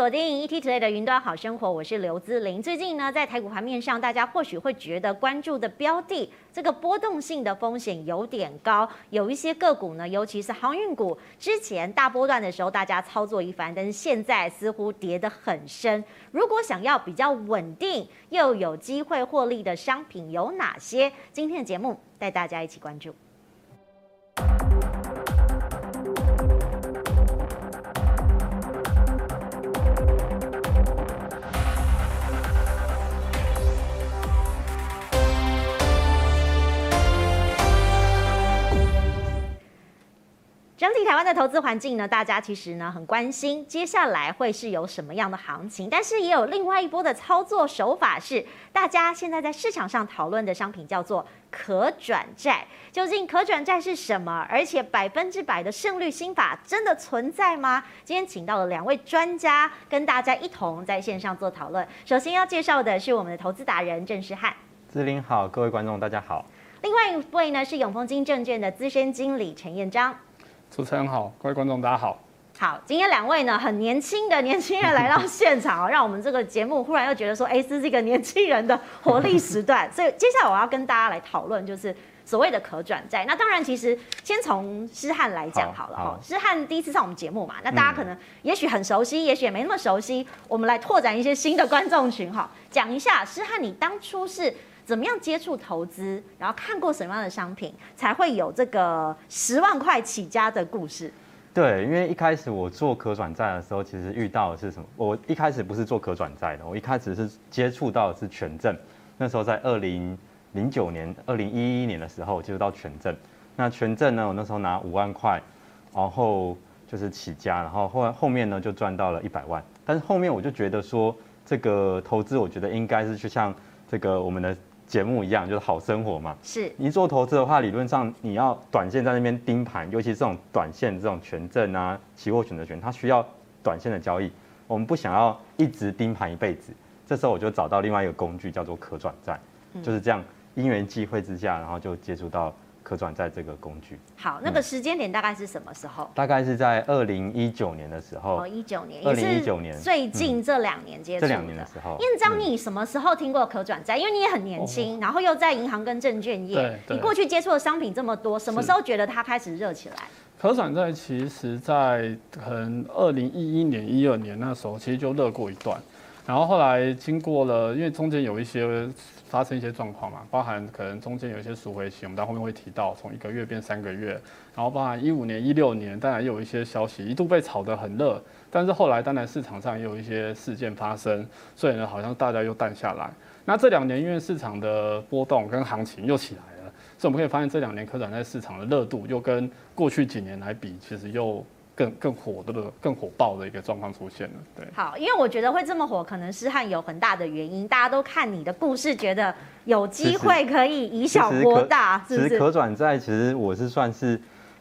锁定 ETtoday 的云端好生活，我是刘姿玲。最近呢，在台股盘面上，大家或许会觉得关注的标的这个波动性的风险有点高，有一些个股呢，尤其是航运股，之前大波段的时候大家操作一番，但是现在似乎跌得很深。如果想要比较稳定又有机会获利的商品有哪些？今天的节目带大家一起关注。整体台湾的投资环境呢，大家其实呢很关心，接下来会是有什么样的行情？但是也有另外一波的操作手法是，大家现在在市场上讨论的商品叫做可转债。究竟可转债是什么？而且百分之百的胜率心法真的存在吗？今天请到了两位专家，跟大家一同在线上做讨论。首先要介绍的是我们的投资达人郑诗翰。志玲好，各位观众大家好。另外一位呢是永丰金证券的资深经理陈彦章。主持人好，各位观众大家好。好，今天两位呢很年轻的年轻人来到现场，让我们这个节目忽然又觉得说，哎，这是一个年轻人的活力时段。所以接下来我要跟大家来讨论，就是所谓的可转债。那当然，其实先从诗翰来讲好了哈。诗翰第一次上我们节目嘛，那大家可能也许很熟悉，也许也没那么熟悉。我们来拓展一些新的观众群哈，讲一下诗翰，你当初是。怎么样接触投资，然后看过什么样的商品，才会有这个十万块起家的故事？对，因为一开始我做可转债的时候，其实遇到的是什么？我一开始不是做可转债的，我一开始是接触到的是权证。那时候在二零零九年、二零一一年的时候，接触到权证。那权证呢，我那时候拿五万块，然后就是起家，然后后来后面呢就赚到了一百万。但是后面我就觉得说，这个投资我觉得应该是去像这个我们的。节目一样就是好生活嘛。是你做投资的话，理论上你要短线在那边盯盘，尤其是这种短线这种权证啊、期货选择权，它需要短线的交易。我们不想要一直盯盘一辈子，这时候我就找到另外一个工具，叫做可转债，就是这样因缘际会之下，然后就接触到。可转债这个工具，好，那个时间点大概是什么时候？嗯、大概是在二零一九年的时候。哦，一九年，二零一九年，最近这两年接触的。这两年的时候，彦章，你什么时候听过可转债？因为你也很年轻，哦、然后又在银行跟证券业，你过去接触的商品这么多，什么时候觉得它开始热起来？可转债其实，在可能二零一一年、一二年那时候，其实就热过一段，然后后来经过了，因为中间有一些。发生一些状况嘛，包含可能中间有一些赎回期，我们到后面会提到，从一个月变三个月，然后包含一五年、一六年，当然也有一些消息一度被炒得很热，但是后来当然市场上也有一些事件发生，所以呢，好像大家又淡下来。那这两年因为市场的波动跟行情又起来了，所以我们可以发现这两年可转债市场的热度又跟过去几年来比，其实又。更更火的、更火爆的一个状况出现了，对。好，因为我觉得会这么火，可能是和有很大的原因。大家都看你的故事，觉得有机会可以以小博大，是不是？其实可转债，其实我是算是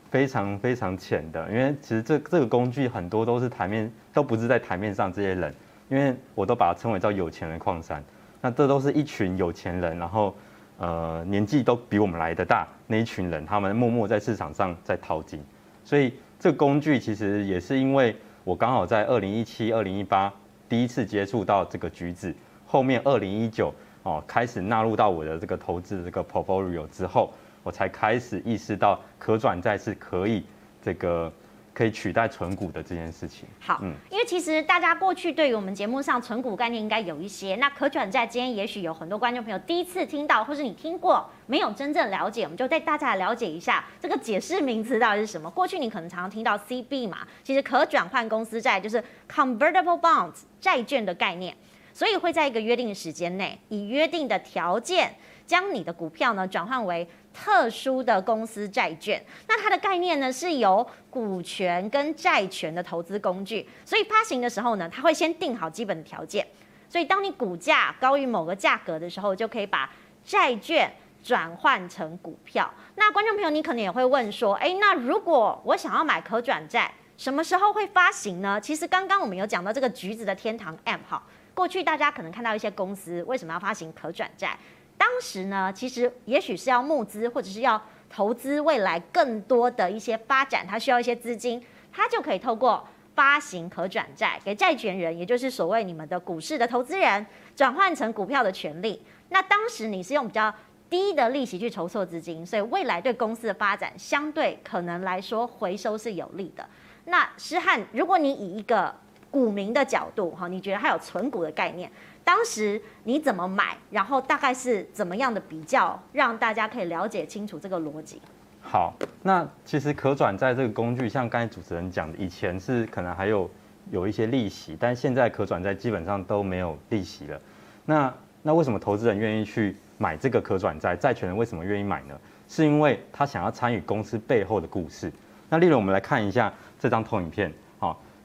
非常非常浅的，因为其实这这个工具很多都是台面，都不是在台面上这些人，因为我都把它称为叫有钱人矿山。那这都是一群有钱人，然后呃年纪都比我们来的大那一群人，他们默默在市场上在淘金，所以。这个工具其实也是因为我刚好在二零一七、二零一八第一次接触到这个橘子，后面二零一九哦开始纳入到我的这个投资的这个 portfolio 之后，我才开始意识到可转债是可以这个。可以取代存股的这件事情。好，嗯，因为其实大家过去对于我们节目上存股概念应该有一些，那可转债今天也许有很多观众朋友第一次听到，或是你听过没有真正了解，我们就带大家来了解一下这个解释名词到底是什么。过去你可能常常听到 CB 嘛，其实可转换公司债就是 convertible bonds 债券的概念，所以会在一个约定的时间内，以约定的条件将你的股票呢转换为。特殊的公司债券，那它的概念呢，是由股权跟债权的投资工具，所以发行的时候呢，它会先定好基本的条件，所以当你股价高于某个价格的时候，就可以把债券转换成股票。那观众朋友，你可能也会问说，诶，那如果我想要买可转债，什么时候会发行呢？其实刚刚我们有讲到这个橘子的天堂 App 哈，过去大家可能看到一些公司为什么要发行可转债？当时呢，其实也许是要募资，或者是要投资未来更多的一些发展，它需要一些资金，它就可以透过发行可转债给债权人，也就是所谓你们的股市的投资人转换成股票的权利。那当时你是用比较低的利息去筹措资金，所以未来对公司的发展相对可能来说回收是有利的。那诗翰，如果你以一个股民的角度哈，你觉得它有存股的概念？当时你怎么买？然后大概是怎么样的比较，让大家可以了解清楚这个逻辑？好，那其实可转债这个工具，像刚才主持人讲的，以前是可能还有有一些利息，但现在可转债基本上都没有利息了。那那为什么投资人愿意去买这个可转债？债权人为什么愿意买呢？是因为他想要参与公司背后的故事。那例如我们来看一下这张投影片。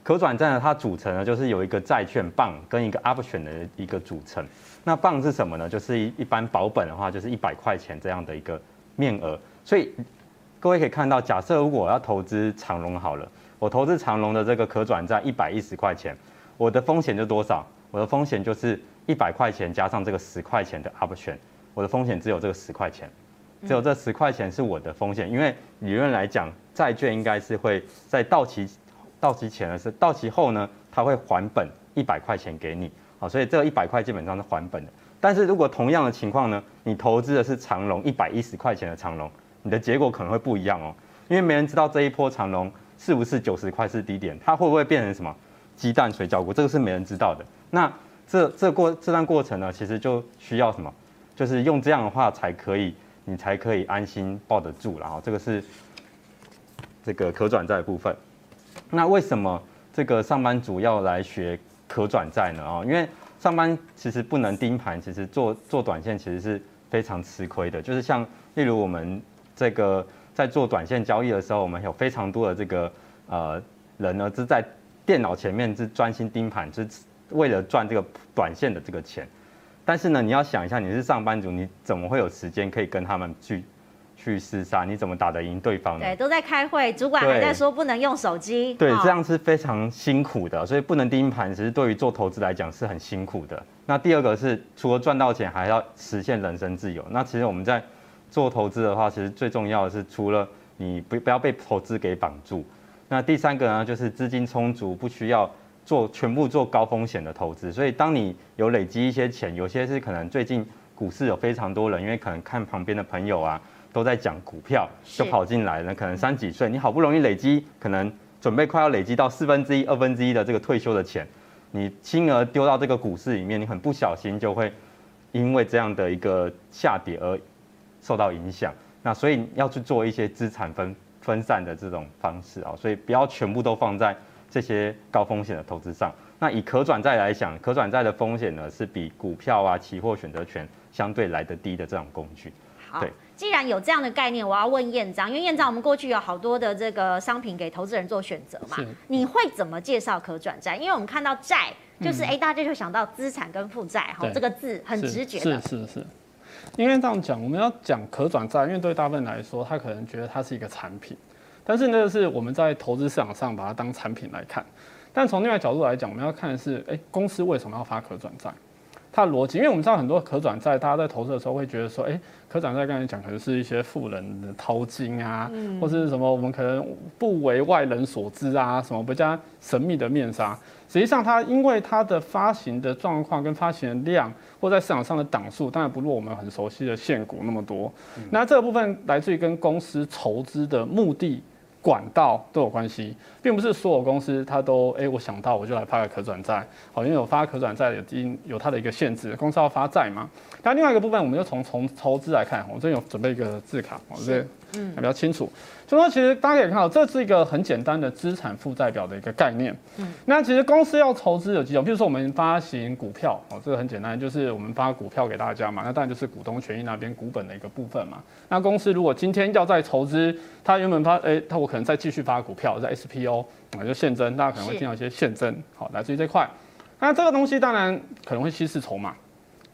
可转债呢，它组成呢就是有一个债券棒跟一个 option 的一个组成。那棒是什么呢？就是一一般保本的话，就是一百块钱这样的一个面额。所以各位可以看到，假设如果我要投资长隆好了，我投资长隆的这个可转债一百一十块钱，我的风险就多少？我的风险就是一百块钱加上这个十块钱的 option，我的风险只有这个十块钱，只有这十块钱是我的风险。因为理论来讲，债券应该是会在到期。到期前的是到期后呢，他会还本一百块钱给你，好，所以这一百块基本上是还本的。但是如果同样的情况呢，你投资的是长龙一百一十块钱的长龙，你的结果可能会不一样哦，因为没人知道这一波长龙是不是九十块是低点，它会不会变成什么鸡蛋水饺股，这个是没人知道的。那这这过这段过程呢，其实就需要什么，就是用这样的话才可以，你才可以安心抱得住，然后这个是这个可转债部分。那为什么这个上班族要来学可转债呢？哦，因为上班其实不能盯盘，其实做做短线其实是非常吃亏的。就是像例如我们这个在做短线交易的时候，我们有非常多的这个呃人呢，是在电脑前面是专心盯盘，就是为了赚这个短线的这个钱。但是呢，你要想一下，你是上班族，你怎么会有时间可以跟他们去？去厮杀，你怎么打得赢对方呢？对，都在开会，主管还在说不能用手机。对，这样是非常辛苦的，所以不能盯盘，其实对于做投资来讲是很辛苦的。那第二个是，除了赚到钱，还要实现人身自由。那其实我们在做投资的话，其实最重要的是，除了你不不要被投资给绑住。那第三个呢，就是资金充足，不需要做全部做高风险的投资。所以当你有累积一些钱，有些是可能最近股市有非常多人，因为可能看旁边的朋友啊。都在讲股票，就跑进来了。可能三几岁，你好不容易累积，可能准备快要累积到四分之一、二分之一的这个退休的钱，你轻而丢到这个股市里面，你很不小心就会因为这样的一个下跌而受到影响。那所以要去做一些资产分分散的这种方式啊，所以不要全部都放在这些高风险的投资上。那以可转债来讲，可转债的风险呢是比股票啊、期货、选择权相对来得低的这种工具。好，既然有这样的概念，我要问燕章，因为燕章我们过去有好多的这个商品给投资人做选择嘛，你会怎么介绍可转债？因为我们看到债，就是哎、嗯，大家就想到资产跟负债哈，这个字很直觉的。是是是，应该这样讲，我们要讲可转债，因为对大部分人来说，他可能觉得它是一个产品，但是那个是我们在投资市场上把它当产品来看，但从另外角度来讲，我们要看的是，哎，公司为什么要发可转债？它的逻辑，因为我们知道很多可转债，大家在投资的时候会觉得说，哎，可转债刚才讲可能是一些富人的淘金啊，嗯、或是什么我们可能不为外人所知啊，什么比较神秘的面纱。实际上，它因为它的发行的状况跟发行的量，或在市场上的档数，当然不如我们很熟悉的现股那么多。嗯、那这个部分来自于跟公司筹资的目的。管道都有关系，并不是所有公司它都哎、我想到我就来发个可转债，好，因为有发可转债有经有它的一个限制，公司要发债嘛。那另外一个部分，我们就从从投资来看，我这有准备一个字卡，我这嗯比较清楚。就说其实大家可以看到，这是一个很简单的资产负债表的一个概念。嗯，那其实公司要筹资有几种，比如说我们发行股票，哦，这个很简单，就是我们发股票给大家嘛，那当然就是股东权益那边股本的一个部分嘛。那公司如果今天要再筹资，它原本发，哎，它我可能再继续发股票，在 SPO 啊，就现增，大家可能会听到一些现增，好，来自于这块。那这个东西当然可能会稀释筹码，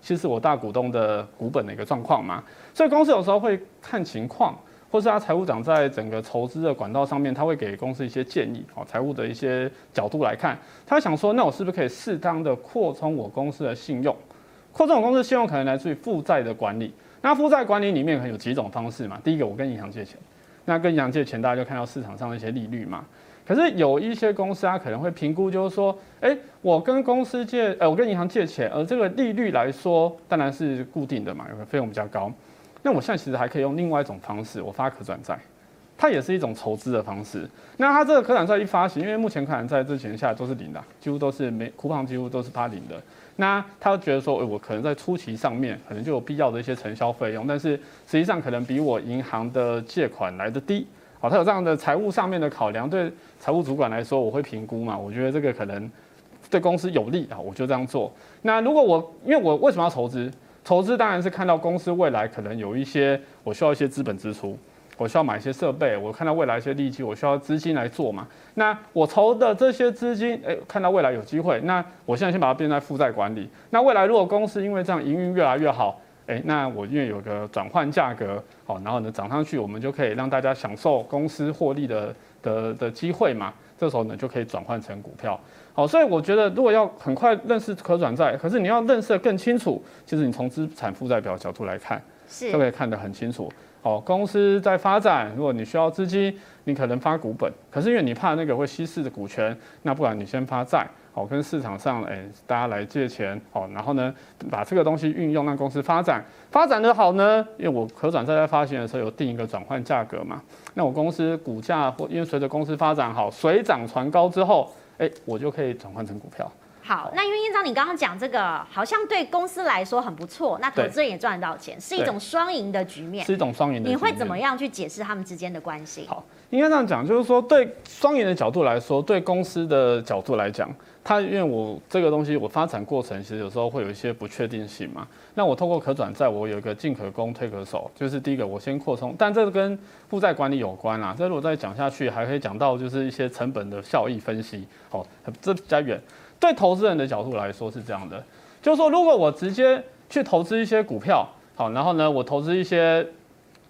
稀释我大股东的股本的一个状况嘛。所以公司有时候会看情况。或是他财务长在整个筹资的管道上面，他会给公司一些建议，哦，财务的一些角度来看，他想说，那我是不是可以适当的扩充我公司的信用？扩充我公司信用可能来自于负债的管理。那负债管理里面可能有几种方式嘛？第一个，我跟银行借钱，那跟银行借钱，大家就看到市场上的一些利率嘛。可是有一些公司它可能会评估，就是说，哎，我跟公司借，呃，我跟银行借钱，而这个利率来说当然是固定的嘛，因为费用比较高。那我现在其实还可以用另外一种方式，我发可转债，它也是一种筹资的方式。那它这个可转债一发行，因为目前可转债之前下来都是零的，几乎都是没库房，几乎都是发零的。那他觉得说，诶我可能在初期上面可能就有必要的一些承销费用，但是实际上可能比我银行的借款来的低。好，他有这样的财务上面的考量，对财务主管来说，我会评估嘛。我觉得这个可能对公司有利啊，我就这样做。那如果我因为我为什么要筹资？筹资当然是看到公司未来可能有一些我需要一些资本支出，我需要买一些设备，我看到未来一些利基，我需要资金来做嘛。那我筹的这些资金，诶，看到未来有机会，那我现在先把它变在负债管理。那未来如果公司因为这样营运越来越好，诶，那我因为有个转换价格，好，然后呢涨上去，我们就可以让大家享受公司获利的的的机会嘛。这时候呢就可以转换成股票。好，所以我觉得如果要很快认识可转债，可是你要认识得更清楚，其实你从资产负债表角度来看，是就可以看得很清楚。哦，公司在发展，如果你需要资金，你可能发股本，可是因为你怕那个会稀释的股权，那不然你先发债。好，跟市场上，哎，大家来借钱，好，然后呢，把这个东西运用，让公司发展，发展的好呢，因为我可转债在发行的时候有定一个转换价格嘛，那我公司股价或因为随着公司发展好，水涨船高之后，哎，我就可以转换成股票。好，那因为院长你刚刚讲这个，好像对公司来说很不错，那投资人也赚得到钱，是一种双赢的局面，是一种双赢的局面。你会怎么样去解释他们之间的关系？好，应该这样讲，就是说对双赢的角度来说，对公司的角度来讲。它因为我这个东西，我发展过程其实有时候会有一些不确定性嘛。那我透过可转债，我有一个进可攻退可守，就是第一个我先扩充，但这个跟负债管理有关啦。这如果再讲下去，还可以讲到就是一些成本的效益分析。好，这比较远。对投资人的角度来说是这样的，就是说如果我直接去投资一些股票，好，然后呢，我投资一些，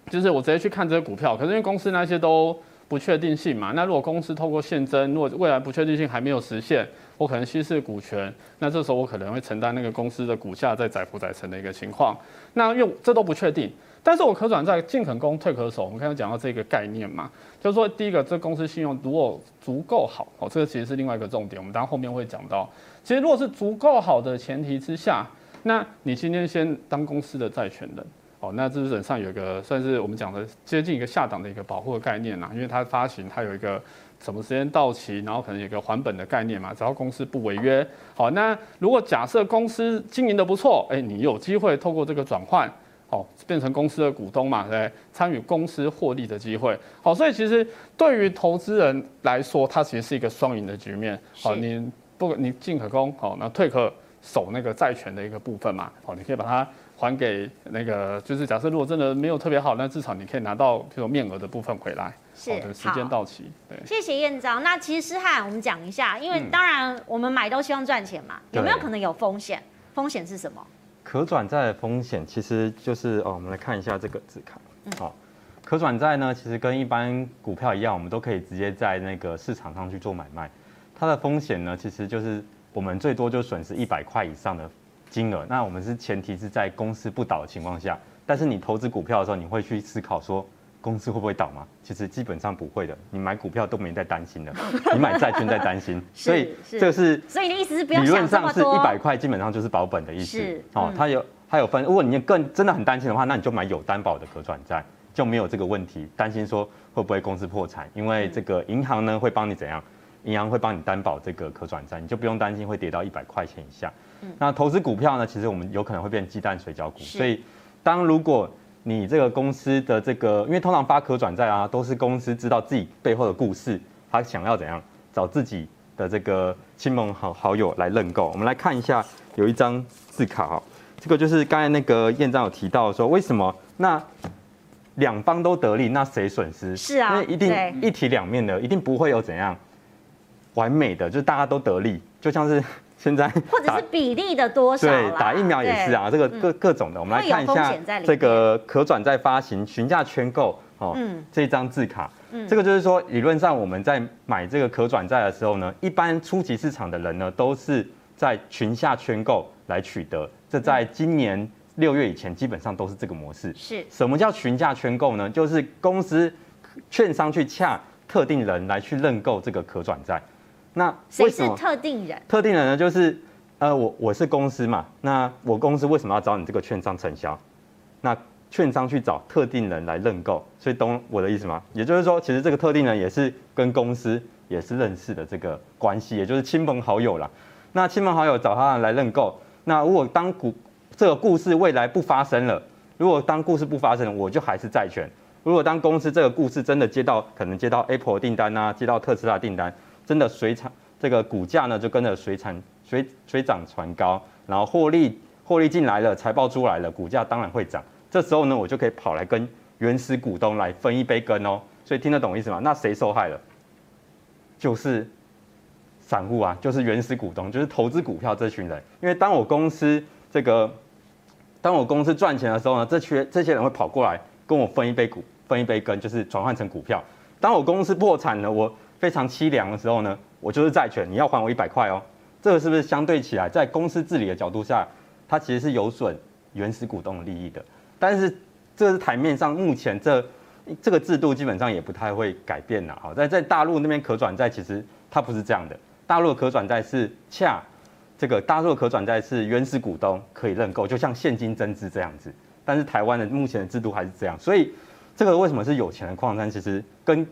就是我直接去看这些股票，可是因为公司那些都不确定性嘛。那如果公司透过现增，如果未来不确定性还没有实现。我可能稀释股权，那这时候我可能会承担那个公司的股价在载浮载沉的一个情况。那因为这都不确定，但是我可转债进可攻退可守。我们刚才讲到这个概念嘛，就是说第一个，这公司信用如果足够好，哦，这个其实是另外一个重点。我们当然后面会讲到，其实如果是足够好的前提之下，那你今天先当公司的债权人，哦，那基本上有一个算是我们讲的接近一个下档的一个保护的概念啦，因为它发行它有一个。什么时间到期，然后可能有一个还本的概念嘛，只要公司不违约，好，那如果假设公司经营的不错，哎，你有机会透过这个转换，哦，变成公司的股东嘛，对，参与公司获利的机会，好，所以其实对于投资人来说，它其实是一个双赢的局面，好，你不你进可攻，好，那退可守那个债权的一个部分嘛，好，你可以把它。还给那个，就是假设如果真的没有特别好，那至少你可以拿到这种面额的部分回来。是，好的时间到期。对，谢谢燕章。那其实诗翰，我们讲一下，因为当然我们买都希望赚钱嘛，有没有可能有风险？风险是什么？可转债的风险其实就是哦，我们来看一下这个字卡。嗯。好，可转债呢，其实跟一般股票一样，我们都可以直接在那个市场上去做买卖。它的风险呢，其实就是我们最多就损失一百块以上的。金额，那我们是前提是在公司不倒的情况下，但是你投资股票的时候，你会去思考说公司会不会倒吗？其实基本上不会的，你买股票都没在担心的，你买债券在担心，所以这是，所以你的意思是不要理论上是一百块基本上就是保本的意思，是哦，它有它有分，如果你更真的很担心的话，那你就买有担保的可转债，就没有这个问题，担心说会不会公司破产，因为这个银行呢会帮你怎样？银行会帮你担保这个可转债，你就不用担心会跌到一百块钱以下。那投资股票呢？其实我们有可能会变鸡蛋水饺股，所以当如果你这个公司的这个，因为通常发可转债啊，都是公司知道自己背后的故事，他想要怎样找自己的这个亲朋好好友来认购。我们来看一下，有一张字卡哈，这个就是刚才那个燕章有提到说，为什么那两方都得利，那谁损失？是啊，因为一定一体两面的，一定不会有怎样完美的，就是大家都得利，就像是。现在 或者是比例的多少？对，打疫苗也是啊，这个各各种的，我们来看一下这个可转债发行询价圈购哦，这张字卡，这个就是说理论上我们在买这个可转债的时候呢，一般初级市场的人呢都是在群下圈购来取得，这在今年六月以前基本上都是这个模式。是什么叫询价圈购呢？就是公司券商去洽特定人来去认购这个可转债。那谁是特定人？特定人呢，就是呃，我我是公司嘛，那我公司为什么要找你这个券商承销？那券商去找特定人来认购，所以懂我的意思吗？也就是说，其实这个特定人也是跟公司也是认识的这个关系，也就是亲朋好友啦。那亲朋好友找他来认购，那如果当股这个故事未来不发生了，如果当故事不发生，我就还是债权。如果当公司这个故事真的接到，可能接到 Apple 订单啊，接到特斯拉订单。真的水涨，这个股价呢就跟着水涨水水涨船高，然后获利获利进来了，财报出来了，股价当然会涨。这时候呢，我就可以跑来跟原始股东来分一杯羹哦。所以听得懂意思吗？那谁受害了？就是散户啊，就是原始股东，就是投资股票这群人。因为当我公司这个，当我公司赚钱的时候呢，这群这些人会跑过来跟我分一杯股，分一杯羹，就是转换成股票。当我公司破产了，我非常凄凉的时候呢，我就是债权，你要还我一百块哦。这个是不是相对起来，在公司治理的角度下，它其实是有损原始股东的利益的？但是这是台面上目前这这个制度基本上也不太会改变了。好，在在大陆那边可转债其实它不是这样的，大陆的可转债是恰这个大陆的可转债是原始股东可以认购，就像现金增资这样子。但是台湾的目前的制度还是这样，所以这个为什么是有钱的矿山，其实跟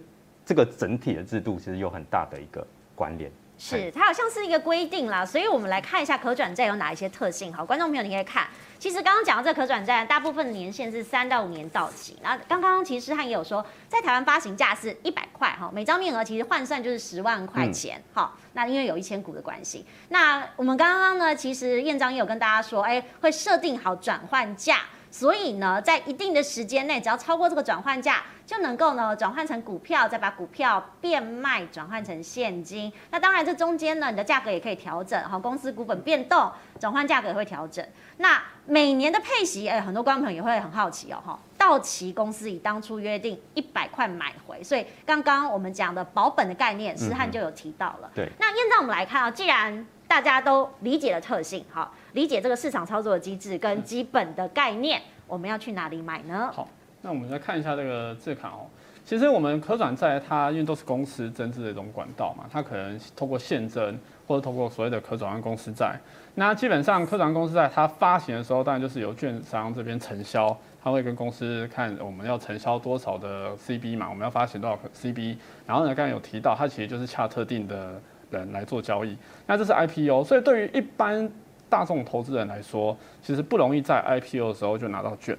这个整体的制度其实有很大的一个关联，是它好像是一个规定啦，所以我们来看一下可转债有哪一些特性。好，观众朋友你可以看，其实刚刚讲到这可转债，大部分的年限是三到五年到期。那刚刚其实汉也有说，在台湾发行价是一百块哈，每张面额其实换算就是十万块钱。好、嗯，那因为有一千股的关系，那我们刚刚呢，其实燕章也有跟大家说，哎，会设定好转换价。所以呢，在一定的时间内，只要超过这个转换价，就能够呢转换成股票，再把股票变卖转换成现金。那当然，这中间呢，你的价格也可以调整，哈，公司股本变动，转换价格也会调整。那每年的配息，哎，很多观众朋友也会很好奇哦，哈，到期公司以当初约定一百块买回，所以刚刚我们讲的保本的概念，诗翰就有提到了。对。那燕章我们来看啊，既然大家都理解了特性，好。理解这个市场操作的机制跟基本的概念，我们要去哪里买呢？好，那我们来看一下这个字卡哦。其实我们可转债它因为都是公司增资的一种管道嘛，它可能透过现增或者透过所谓的可转换公司债。那基本上可转换公司债它发行的时候，当然就是由券商这边承销，他会跟公司看我们要承销多少的 CB 嘛，我们要发行多少 CB。然后呢，刚才有提到，它其实就是洽特定的人来做交易。那这是 IPO，所以对于一般大众投资人来说，其实不容易在 IPO 的时候就拿到券，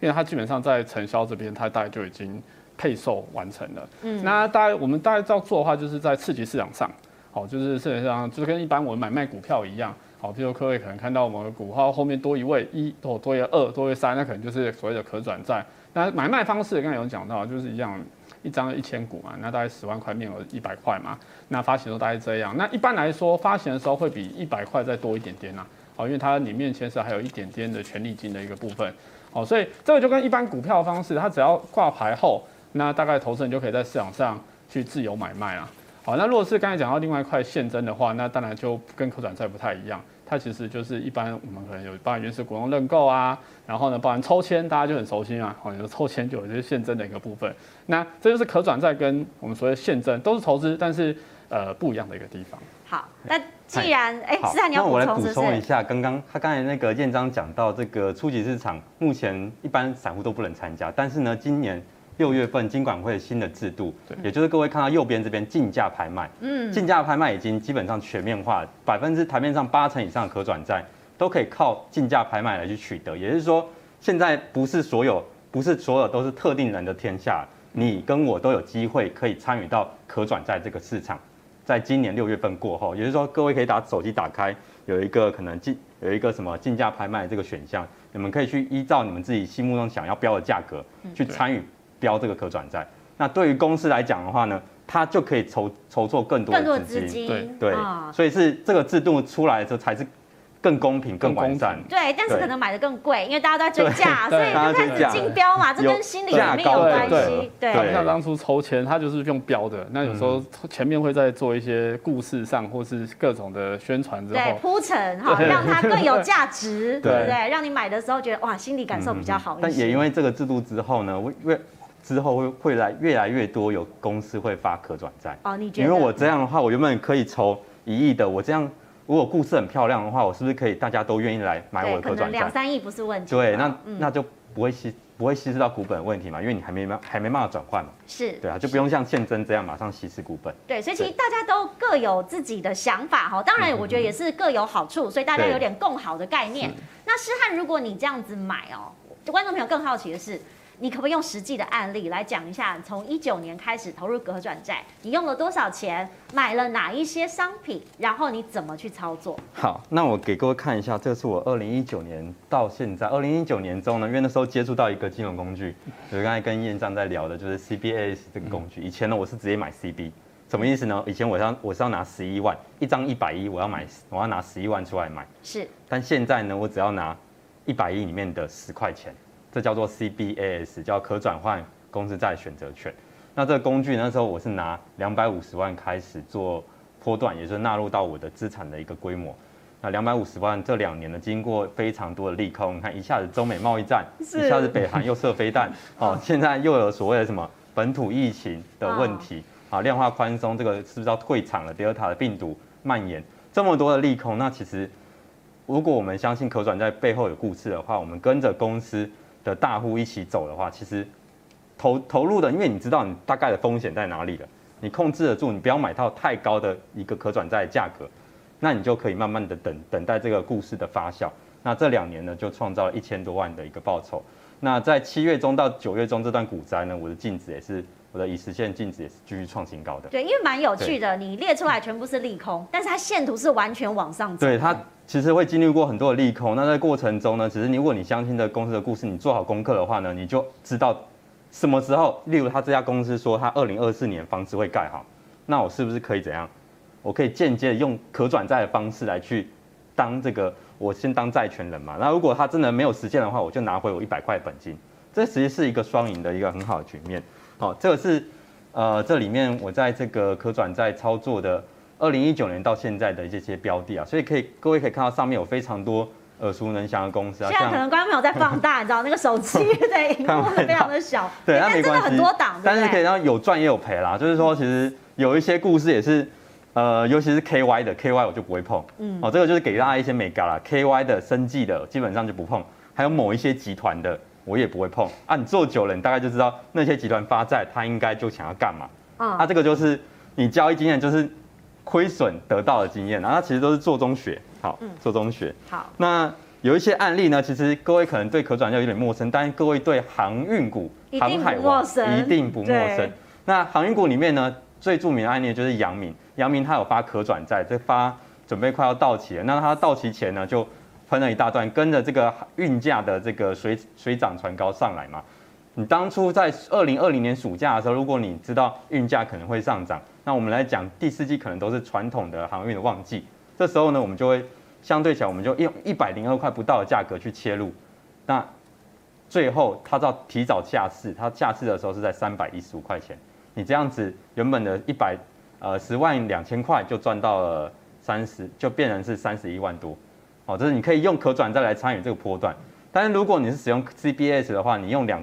因为它基本上在承销这边，它大概就已经配售完成了。嗯，那大概我们大概要做的话，就是在次级市场上，好，就是市场上就是跟一般我们买卖股票一样，好，譬如各位可能看到我们的股号后面多一位一，或多一个二，多一个三，那可能就是所谓的可转债。那买卖方式刚才有讲到，就是一样。一张一千股嘛，那大概十万块面额一百块嘛，那发行都大概这样。那一般来说，发行的时候会比一百块再多一点点呐，哦，因为它里面牵涉还有一点点的权利金的一个部分，哦，所以这个就跟一般股票方式，它只要挂牌后，那大概投资人就可以在市场上去自由买卖啦。好，那如果是刚才讲到另外一块现增的话，那当然就跟可转债不太一样。它其实就是一般我们可能有包含原始股东认购啊，然后呢，包含抽签，大家就很熟悉啊，哦，有抽签就有这些现增的一个部分。那这就是可转债跟我们所谓现增都是投资，但是呃不一样的一个地方。好，那既然哎，诗翰你要补充，那我来补充一下，刚刚他刚才那个建章讲到这个初级市场，目前一般散户都不能参加，但是呢，今年。六月份金管会新的制度，也就是各位看到右边这边竞价拍卖，嗯，竞价拍卖已经基本上全面化，百分之台面上八成以上的可转债都可以靠竞价拍卖来去取得。也就是说，现在不是所有，不是所有都是特定人的天下，你跟我都有机会可以参与到可转债这个市场。在今年六月份过后，也就是说，各位可以打手机打开，有一个可能竞有一个什么竞价拍卖这个选项，你们可以去依照你们自己心目中想要标的价格去参与。标这个可转债，那对于公司来讲的话呢，它就可以筹筹措更多的资金，对对，哦、所以是这个制度出来的时候才是更公平、更完善。对，但是可能买的更贵，因为大家都在追价，所以就开始竞标嘛，这跟心理里面有关系。对，像当初抽签，它就是用标的，那有时候前面会再做一些故事上或是各种的宣传之后，对，铺陈 哈，让它更有价值，对不对？让你买的时候觉得哇，心理感受比较好一些。但也因为这个制度之后呢，为为之后会会来越来越多有公司会发可转债。哦，你觉得？因为我这样的话，我原本可以筹一亿的，我这样如果故事很漂亮的话，我是不是可以大家都愿意来买我的可转债？两三亿不是问题。对，那、嗯、那就不会稀不会稀释到股本的问题嘛，因为你还没还没办法转换嘛。是。对啊，就不用像现增这样马上稀释股本。对，所以其实大家都各有自己的想法哈，当然我觉得也是各有好处，所以大家有点共好的概念。那诗翰，如果你这样子买哦，就观众朋友更好奇的是。你可不可以用实际的案例来讲一下，从一九年开始投入可转债，你用了多少钱，买了哪一些商品，然后你怎么去操作？好，那我给各位看一下，这是我二零一九年到现在，二零一九年中呢，因为那时候接触到一个金融工具，就是刚才跟燕章在聊的，就是 CBAS 这个工具。以前呢，我是直接买 CB，什么意思呢？以前我要我是要拿十一万一张一百一，我要买我要拿十一万出来买，是。但现在呢，我只要拿一百亿里面的十块钱。这叫做 CBAS，叫可转换公司债选择权。那这个工具那时候我是拿两百五十万开始做波段，也就是纳入到我的资产的一个规模。那两百五十万这两年呢，经过非常多的利空，你看一下子中美贸易战，一下子北韩又射飞弹，哦，现在又有所谓的什么本土疫情的问题，啊，量化宽松，这个是不是要退场了？Delta 的病毒蔓延，这么多的利空，那其实如果我们相信可转债背后有故事的话，我们跟着公司。的大户一起走的话，其实投投入的，因为你知道你大概的风险在哪里了，你控制得住，你不要买到太高的一个可转债价格，那你就可以慢慢的等等待这个故事的发酵。那这两年呢，就创造了一千多万的一个报酬。那在七月中到九月中这段股灾呢，我的净值也是我的已实现净值也是继续创新高的。对，因为蛮有趣的，你列出来全部是利空，但是它线图是完全往上走。对它。其实会经历过很多的利空，那在过程中呢，其实如果你相信这公司的故事，你做好功课的话呢，你就知道什么时候，例如他这家公司说他二零二四年房子会盖好，那我是不是可以怎样？我可以间接用可转债的方式来去当这个，我先当债权人嘛。那如果他真的没有实现的话，我就拿回我一百块本金，这其实是一个双赢的一个很好的局面。好，这个是呃这里面我在这个可转债操作的。二零一九年到现在的这些标的啊，所以可以各位可以看到上面有非常多耳熟能详的公司啊。现在可能观众朋友在放大，你知道那个手机对荧幕非常的小，对，那没关系。很多档，但是可以让有赚也有赔啦。就是说，其实有一些故事也是，呃，尤其是 KY 的 KY 我就不会碰。嗯，哦，这个就是给大家一些美感啦。KY 的生计的基本上就不碰，还有某一些集团的我也不会碰。啊，你做久了，你大概就知道那些集团发债，他应该就想要干嘛。啊，那这个就是你交易经验就是。亏损得到的经验，然后它其实都是做中学，好，做中学。好，那有一些案例呢，其实各位可能对可转债有点陌生，但是各位对航运股、航海王一定不陌生。那航运股里面呢，最著名的案例就是阳明，阳明它有发可转债，这发准备快要到期了，那它到期前呢，就分了一大段，跟着这个运价的这个水水涨船高上来嘛。你当初在二零二零年暑假的时候，如果你知道运价可能会上涨，那我们来讲第四季可能都是传统的航运的旺季，这时候呢，我们就会相对起来，我们就用一百零二块不到的价格去切入，那最后它到提早下市，它下市的时候是在三百一十五块钱，你这样子原本的一百呃十万两千块就赚到了三十，就变成是三十一万多，哦，这是你可以用可转债来参与这个波段，但是如果你是使用 CBS 的话，你用两。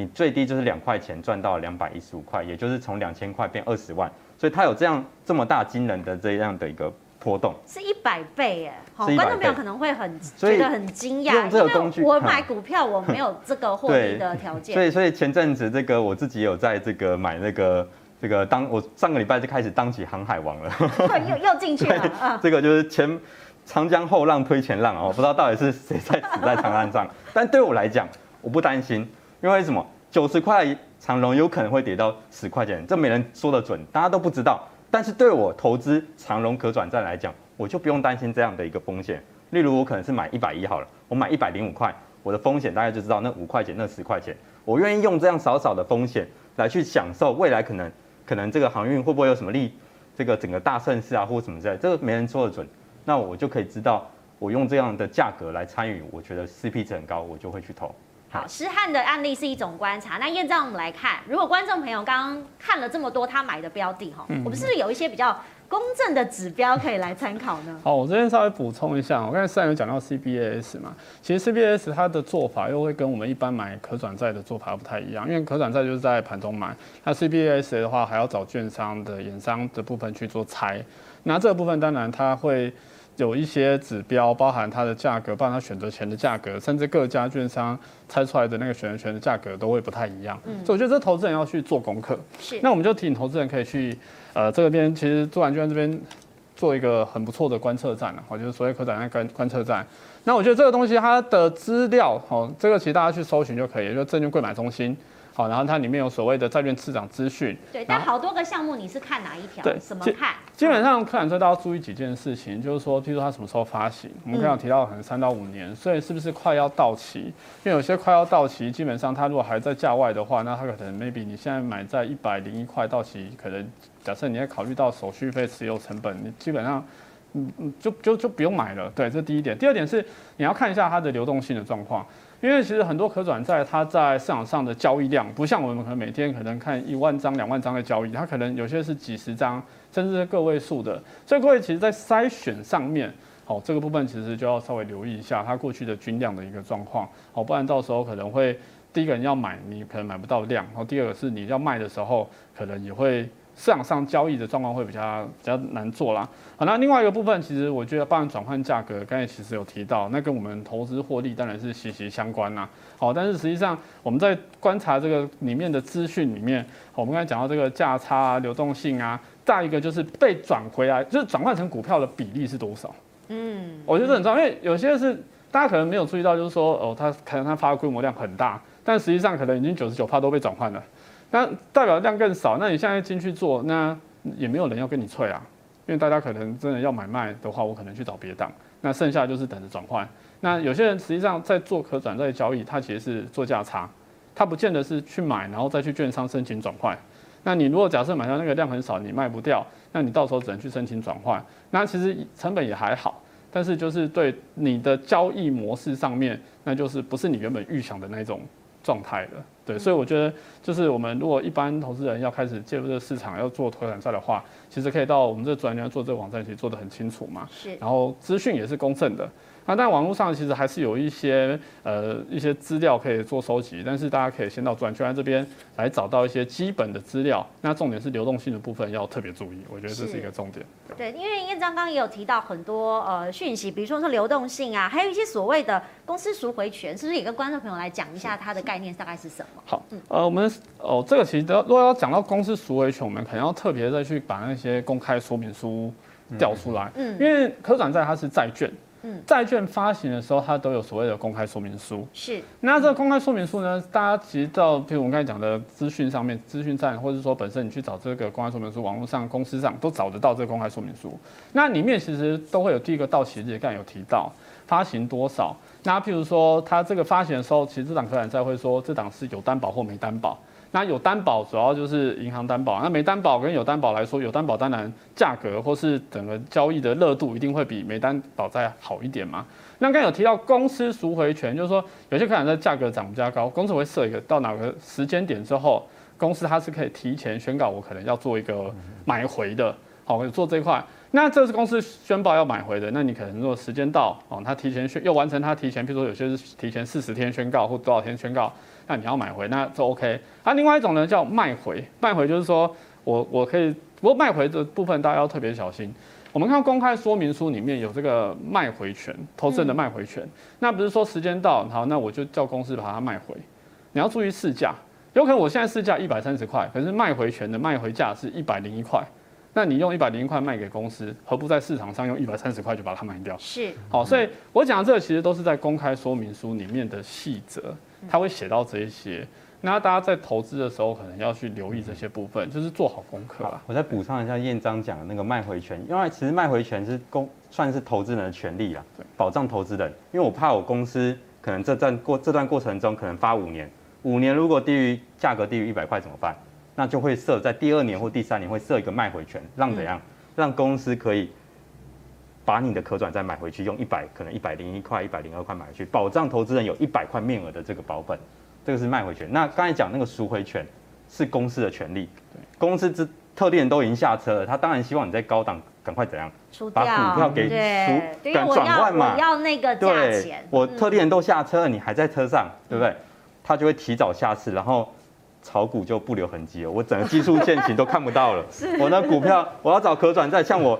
你最低就是两块钱赚到两百一十五块，也就是从两千块变二十万，所以它有这样这么大惊人的这样的一个波动，是一百倍耶！好，观众朋友可能会很觉得很惊讶，用这个工具，我买股票我没有 这个获利的条件，所以所以前阵子这个我自己有在这个买那个这个当我上个礼拜就开始当起航海王了，又又进去了，这个就是前长江后浪推前浪哦，不知道到底是谁在死在长岸上，但对我来讲我不担心。因为什么？九十块长荣有可能会跌到十块钱，这没人说得准，大家都不知道。但是对我投资长荣可转债来讲，我就不用担心这样的一个风险。例如我可能是买一百一好了，我买一百零五块，我的风险大概就知道那五块钱、那十块钱，我愿意用这样少少的风险来去享受未来可能可能这个航运会不会有什么利，这个整个大盛世啊或什么之类，这个没人说得准。那我就可以知道，我用这样的价格来参与，我觉得 CP 值很高，我就会去投。好，诗翰的案例是一种观察。那验证，我们来看，如果观众朋友刚刚看了这么多他买的标的哈，嗯、我们是不是有一些比较公正的指标可以来参考呢？好，我这边稍微补充一下，我刚才上有讲到 CBAS 嘛，其实 CBAS 它的做法又会跟我们一般买可转债的做法不太一样，因为可转债就是在盘中买，那 CBAS 的话还要找券商的衍商的部分去做拆，那这个部分当然它会。有一些指标，包含它的价格，包含它选择权的价格，甚至各家券商猜出来的那个选择权的价格都会不太一样。嗯，所以我觉得这投资人要去做功课。是，那我们就提醒投资人可以去，呃，这边其实做完券这边做一个很不错的观测站了，我觉得所谓可转债观观测站。那我觉得这个东西它的资料，哦，这个其实大家去搜寻就可以，就证券柜买中心。好，然后它里面有所谓的债券市场资讯。对，但好多个项目，你是看哪一条？对，怎么看？基本上可转债都要注意几件事情，就是说，譬如说它什么时候发行，我们刚刚提到可能三到五年，所以是不是快要到期？因为有些快要到期，基本上它如果还在价外的话，那它可能 maybe 你现在买在一百零一块到期，可能假设你要考虑到手续费、持有成本，你基本上，嗯嗯，就就就不用买了。对，这是第一点。第二点是你要看一下它的流动性的状况。因为其实很多可转债，它在市场上的交易量不像我们可能每天可能看一万张、两万张的交易，它可能有些是几十张，甚至是个位数的。所以各位其实，在筛选上面，好，这个部分其实就要稍微留意一下它过去的均量的一个状况，好，不然到时候可能会第一个人要买，你可能买不到量，然后第二个是你要卖的时候，可能也会。市场上交易的状况会比较比较难做啦。好，那另外一个部分，其实我觉得包含转换价格，刚才其实有提到，那跟我们投资获利当然是息息相关啦。好，但是实际上我们在观察这个里面的资讯里面，我们刚才讲到这个价差啊、流动性啊，再一个就是被转回来，就是转换成股票的比例是多少？嗯，我觉得很重要，因为有些是大家可能没有注意到，就是说哦，它可能它发的规模量很大，但实际上可能已经九十九趴都被转换了。那代表量更少，那你现在进去做，那也没有人要跟你催啊，因为大家可能真的要买卖的话，我可能去找别档，那剩下就是等着转换。那有些人实际上在做可转债交易，他其实是做价差，他不见得是去买，然后再去券商申请转换。那你如果假设买到那个量很少，你卖不掉，那你到时候只能去申请转换。那其实成本也还好，但是就是对你的交易模式上面，那就是不是你原本预想的那种状态了。对，所以我觉得就是我们如果一般投资人要开始介入这个市场，要做投产债的话，其实可以到我们这专家做这个网站，其实做得很清楚嘛。是。然后资讯也是公正的。那但网络上其实还是有一些呃一些资料可以做收集，但是大家可以先到转圈这边来找到一些基本的资料。那重点是流动性的部分要特别注意，我觉得这是一个重点。对，因为燕章刚刚也有提到很多呃讯息，比如说是流动性啊，还有一些所谓的公司赎回权，是不是也跟观众朋友来讲一下它的概念大概是什么？好，呃，我们哦这个其实如果要讲到公司赎回权，我们可能要特别再去把那些公开说明书调出来，嗯，因为可转债它是债券。嗯，债券发行的时候，它都有所谓的公开说明书。是，那这个公开说明书呢，大家其实到，譬如我们刚才讲的资讯上面，资讯站，或者说本身你去找这个公开说明书，网络上、公司上都找得到这个公开说明书。那里面其实都会有第一个到期日，刚才有提到发行多少。那譬如说，它这个发行的时候，其实这档可转债会说这档是有担保或没担保。那有担保主要就是银行担保，那没担保跟有担保来说，有担保当然价格或是整个交易的热度一定会比没担保再好一点嘛。那刚有提到公司赎回权，就是说有些可能在价格涨比较高，公司会设一个到哪个时间点之后，公司它是可以提前宣告我可能要做一个买回的，好，我做这一块。那这是公司宣报要买回的，那你可能如果时间到哦，他提前宣又完成他提前，譬如说有些是提前四十天宣告或多少天宣告。那你要买回，那就 OK。那、啊、另外一种呢，叫卖回。卖回就是说我我可以，不过卖回的部分大家要特别小心。我们看公开说明书里面有这个卖回权，投资人的卖回权。嗯、那不是说时间到，好，那我就叫公司把它卖回。你要注意市价，有可能我现在市价一百三十块，可是卖回权的卖回价是一百零一块。那你用一百零一块卖给公司，何不在市场上用一百三十块就把它卖掉？是。好，所以我讲的这个其实都是在公开说明书里面的细则。他会写到这一些，那大家在投资的时候可能要去留意这些部分，就是做好功课啦。我再补上一下燕章讲的那个卖回权，因为其实卖回权是公算是投资人的权利啦，保障投资人。因为我怕我公司可能这段过这段过程中可能发五年，五年如果低于价格低于一百块怎么办？那就会设在第二年或第三年会设一个卖回权，让怎样？让公司可以。把你的可转债买回去，用一百可能一百零一块、一百零二块买回去，保障投资人有一百块面额的这个保本，这个是卖回权。那刚才讲那个赎回权是公司的权利，公司之特定人都已经下车了，他当然希望你在高档赶快怎样把股票给赎，赶转换嘛，我要那个价钱。我特定人都下车了，你还在车上，嗯、对不对？他就会提早下市，然后炒股就不留痕迹了，我整个技术线型都看不到了。我那股票我要找可转债，像我。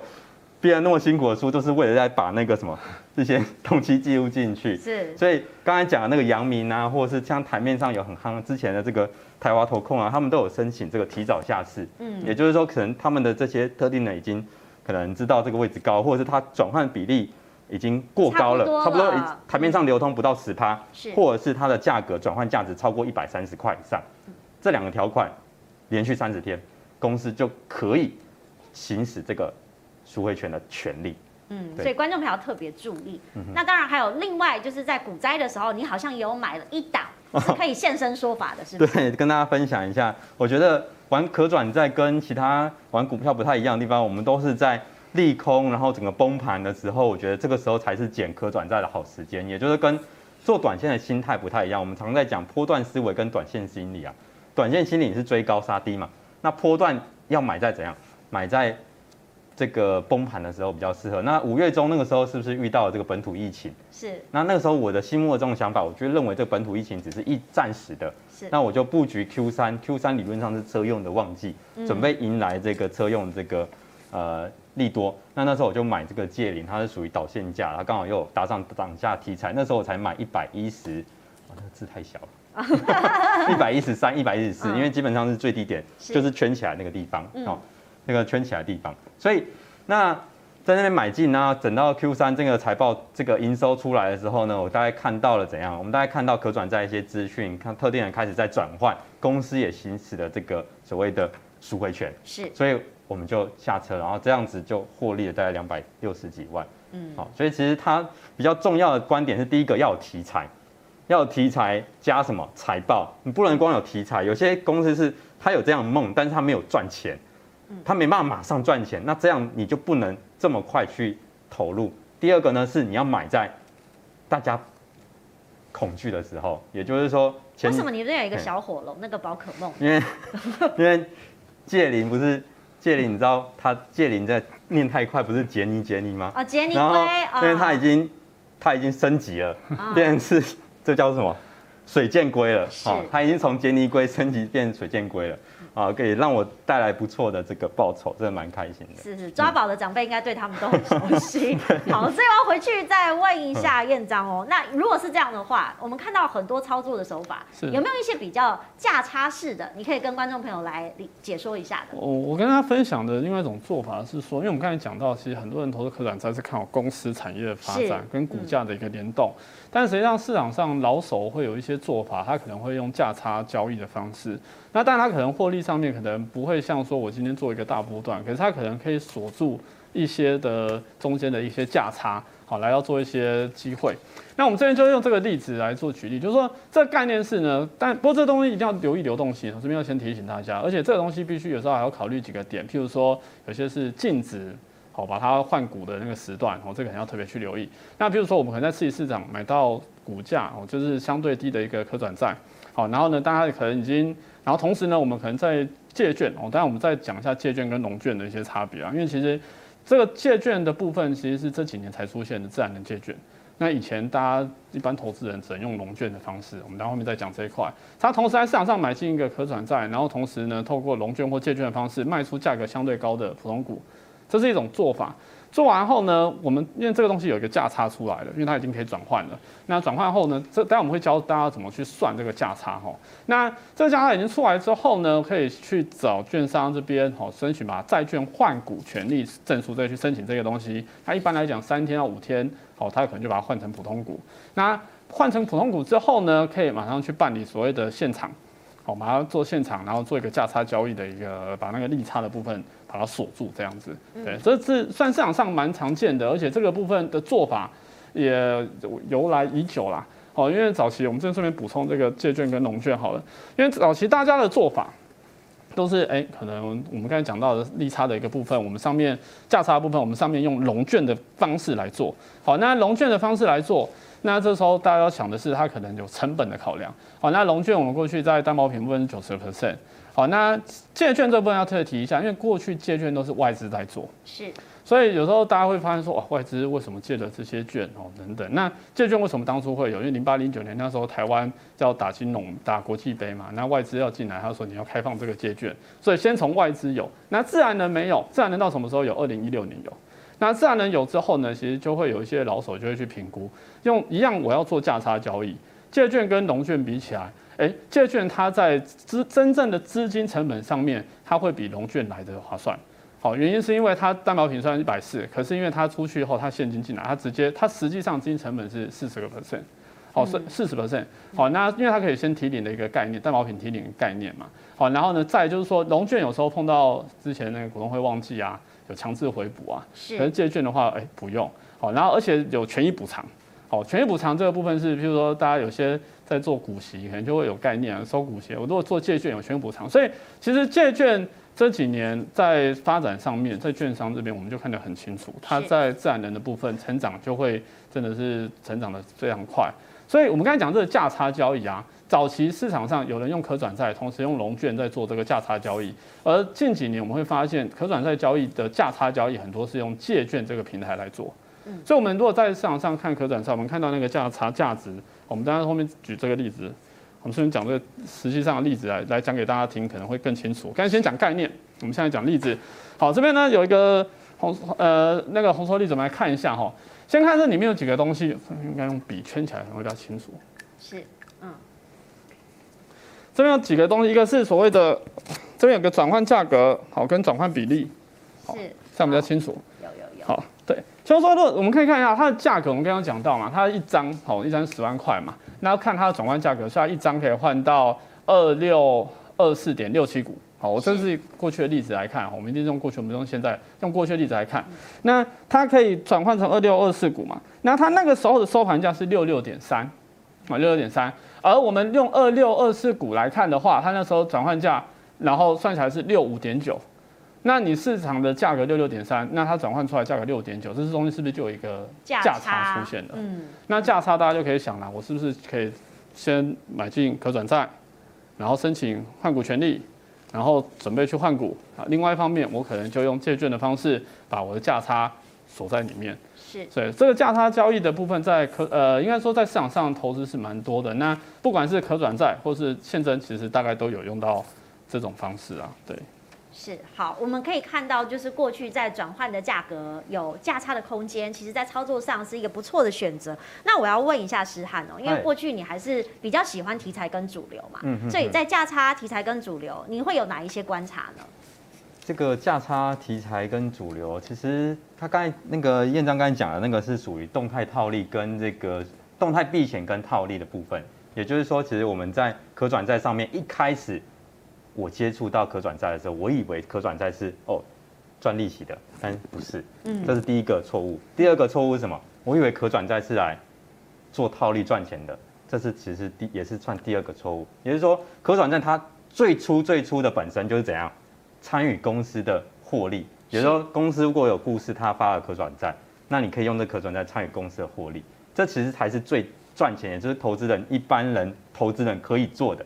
编了那么辛苦的书，都是为了在把那个什么这些东西记录进去。是，所以刚才讲的那个阳明啊，或者是像台面上有很夯之前的这个台华投控啊，他们都有申请这个提早下市。嗯，也就是说，可能他们的这些特定的已经可能知道这个位置高，或者是它转换比例已经过高了，差不多台面上流通不到十趴，或者是它的价格转换价值超过一百三十块以上，这两个条款连续三十天，公司就可以行使这个。赎回权的权利，嗯，所以观众朋友特别注意。嗯、那当然还有另外，就是在股灾的时候，你好像也有买了一档是可以现身说法的，是不是？对，跟大家分享一下。我觉得玩可转债跟其他玩股票不太一样的地方，我们都是在利空，然后整个崩盘的时候，我觉得这个时候才是捡可转债的好时间。也就是跟做短线的心态不太一样。我们常在讲波段思维跟短线心理啊，短线心理是追高杀低嘛，那波段要买在怎样？买在。这个崩盘的时候比较适合。那五月中那个时候是不是遇到了这个本土疫情？是。那那个时候我的心目中的想法，我就认为这个本土疫情只是一暂时的。是。那我就布局 Q 三，Q 三理论上是车用的旺季，准备迎来这个车用这个呃利多。那那时候我就买这个界零，它是属于导线价，它刚好又搭上涨价题材。那时候我才买一百一十，哇，那个字太小了，一百一十三、一百一十四，因为基本上是最低点，就是圈起来那个地方哦。那个圈起来的地方，所以那在那边买进呢，等到 Q 三这个财报这个营收出来的时候呢，我大概看到了怎样？我们大概看到可转债一些资讯，看特定人开始在转换，公司也行使了这个所谓的赎回权，是，所以我们就下车，然后这样子就获利了大概两百六十几万，嗯，好，所以其实它比较重要的观点是，第一个要有题材，要有题材加什么财报，你不能光有题材，有些公司是它有这样梦，但是它没有赚钱。他没办法马上赚钱，那这样你就不能这么快去投入。第二个呢，是你要买在大家恐惧的时候，也就是说，为什么你这有一个小火龙？那个宝可梦？因为 因为界灵不是界灵，你知道他界灵在念太快，不是杰尼杰尼吗？哦，杰尼龟，因为他已经他已经升级了，变成是这叫什么水箭龟了？哦，他已经从杰尼龟升级变水箭龟了。啊，可以让我带来不错的这个报酬，真的蛮开心的。是是，抓宝的长辈应该对他们都很熟悉。好，所以我要回去再问一下燕彰哦。那如果是这样的话，我们看到很多操作的手法，有没有一些比较价差式的？你可以跟观众朋友来解说一下的。我我跟大家分享的另外一种做法是说，因为我们刚才讲到，其实很多人投资可转债是看好公司产业的发展跟股价的一个联动，嗯、但实际上市场上老手会有一些做法，他可能会用价差交易的方式。那当然，它可能获利上面可能不会像说我今天做一个大波段，可是他可能可以锁住一些的中间的一些价差，好，来要做一些机会。那我们这边就用这个例子来做举例，就是说这概念是呢，但不过这东西一定要留意流动性，我这边要先提醒大家，而且这个东西必须有时候还要考虑几个点，譬如说有些是净值，好，把它换股的那个时段，哦，这个可能要特别去留意。那譬如说我们可能在次级市场买到股价，哦，就是相对低的一个可转债，好，然后呢，大家可能已经。然后同时呢，我们可能在借券哦，当然我们再讲一下借券跟融券的一些差别啊，因为其实这个借券的部分其实是这几年才出现的自然的借券。那以前大家一般投资人只能用融券的方式，我们等后面再讲这一块。他同时在市场上买进一个可转债，然后同时呢，透过融券或借券的方式卖出价格相对高的普通股，这是一种做法。做完后呢，我们因为这个东西有一个价差出来了，因为它已经可以转换了。那转换后呢，这待会我们会教大家怎么去算这个价差哈。那这个价差已经出来之后呢，可以去找券商这边好申请把债券换股权利证书，再去申请这个东西。它一般来讲三天到五天，好，它可能就把它换成普通股。那换成普通股之后呢，可以马上去办理所谓的现场，好，马上做现场，然后做一个价差交易的一个把那个利差的部分。把它锁住，这样子，对，这是算市场上蛮常见的，而且这个部分的做法也由来已久啦。好，因为早期我们这顺便补充这个借券跟融券好了，因为早期大家的做法都是哎，可能我们刚才讲到的利差的一个部分，我们上面价差的部分，我们上面用融券的方式来做。好，那融券的方式来做，那这时候大家要想的是，它可能有成本的考量。好，那融券我们过去在担保品部分是九十个 percent。好，那借券这部分要特别提一下，因为过去借券都是外资在做。是。所以有时候大家会发现说，哇，外资为什么借了这些券哦？等等，那借券为什么当初会有？因为零八零九年那时候台湾要打金融、打国际杯嘛，那外资要进来，他说你要开放这个借券，所以先从外资有，那自然人没有，自然人到什么时候有？二零一六年有，那自然人有之后呢，其实就会有一些老手就会去评估，用一样我要做价差交易，借券跟融券比起来，诶，借券它在资真正的资金成本上面，它会比融券来的划算。好，原因是因为它担保品虽然一百四，可是因为它出去后，它现金进来，它直接，它实际上资金成本是四十个 percent，好，是四十 percent，好，那因为它可以先提领的一个概念，担保品提领的概念嘛，好，然后呢，再就是说融券有时候碰到之前那个股东会忘记啊，有强制回补啊，是，可是借券的话，哎、欸，不用，好，然后而且有权益补偿，好，权益补偿这个部分是，譬如说大家有些在做股息，可能就会有概念啊，收股息，我如果做借券有权益补偿，所以其实借券。这几年在发展上面，在券商这边我们就看得很清楚，它在自然人的部分成长就会真的是成长的非常快。所以我们刚才讲这个价差交易啊，早期市场上有人用可转债，同时用融券在做这个价差交易，而近几年我们会发现可转债交易的价差交易很多是用借券这个平台来做。所以我们如果在市场上看可转债，我们看到那个价差价值，我们当然后面举这个例子。我们顺便讲这个实际上的例子来来讲给大家听，可能会更清楚。刚才先讲概念，我们现在讲例子。好，这边呢有一个红呃那个红色例子，我们来看一下哈。先看这里面有几个东西，应该用笔圈起来可能会比较清楚。是，嗯。这边有几个东西，一个是所谓的这边有个转换价格，好，跟转换比例，好，这样比较清楚。有有有。好，对，就是说，我们可以看一下它的价格，我们刚刚讲到嘛，它一张好一张十万块嘛。那要看它的转换价格，现在一张可以换到二六二四点六七股。好，我这是过去的例子来看，我们一定用过去，我们用现在用过去的例子来看。那它可以转换成二六二四股嘛？那它那个时候的收盘价是六六点三，啊，六六点三。而我们用二六二四股来看的话，它那时候转换价，然后算起来是六五点九。那你市场的价格六六点三，那它转换出来价格六点九，这是东西是不是就有一个价差出现了？嗯，那价差大家就可以想了，我是不是可以先买进可转债，然后申请换股权利，然后准备去换股啊？另外一方面，我可能就用借券的方式把我的价差锁在里面。是，所以这个价差交易的部分在可呃，应该说在市场上投资是蛮多的。那不管是可转债或是现增，其实大概都有用到这种方式啊，对。是好，我们可以看到，就是过去在转换的价格有价差的空间，其实在操作上是一个不错的选择。那我要问一下诗翰哦，因为过去你还是比较喜欢题材跟主流嘛，嗯，所以在价差题材跟主流，你会有哪一些观察呢？这个价差题材跟主流，其实他刚才那个燕章刚才讲的那个是属于动态套利跟这个动态避险跟套利的部分，也就是说，其实我们在可转债上面一开始。我接触到可转债的时候，我以为可转债是哦赚利息的，但不是，嗯，这是第一个错误。第二个错误是什么？我以为可转债是来做套利赚钱的，这是其实第也是算第二个错误。也就是说，可转债它最初最初的本身就是怎样参与公司的获利，也就是说，公司如果有故事，它发了可转债，那你可以用这可转债参与公司的获利，这其实才是最赚钱，也就是投资人一般人投资人可以做的。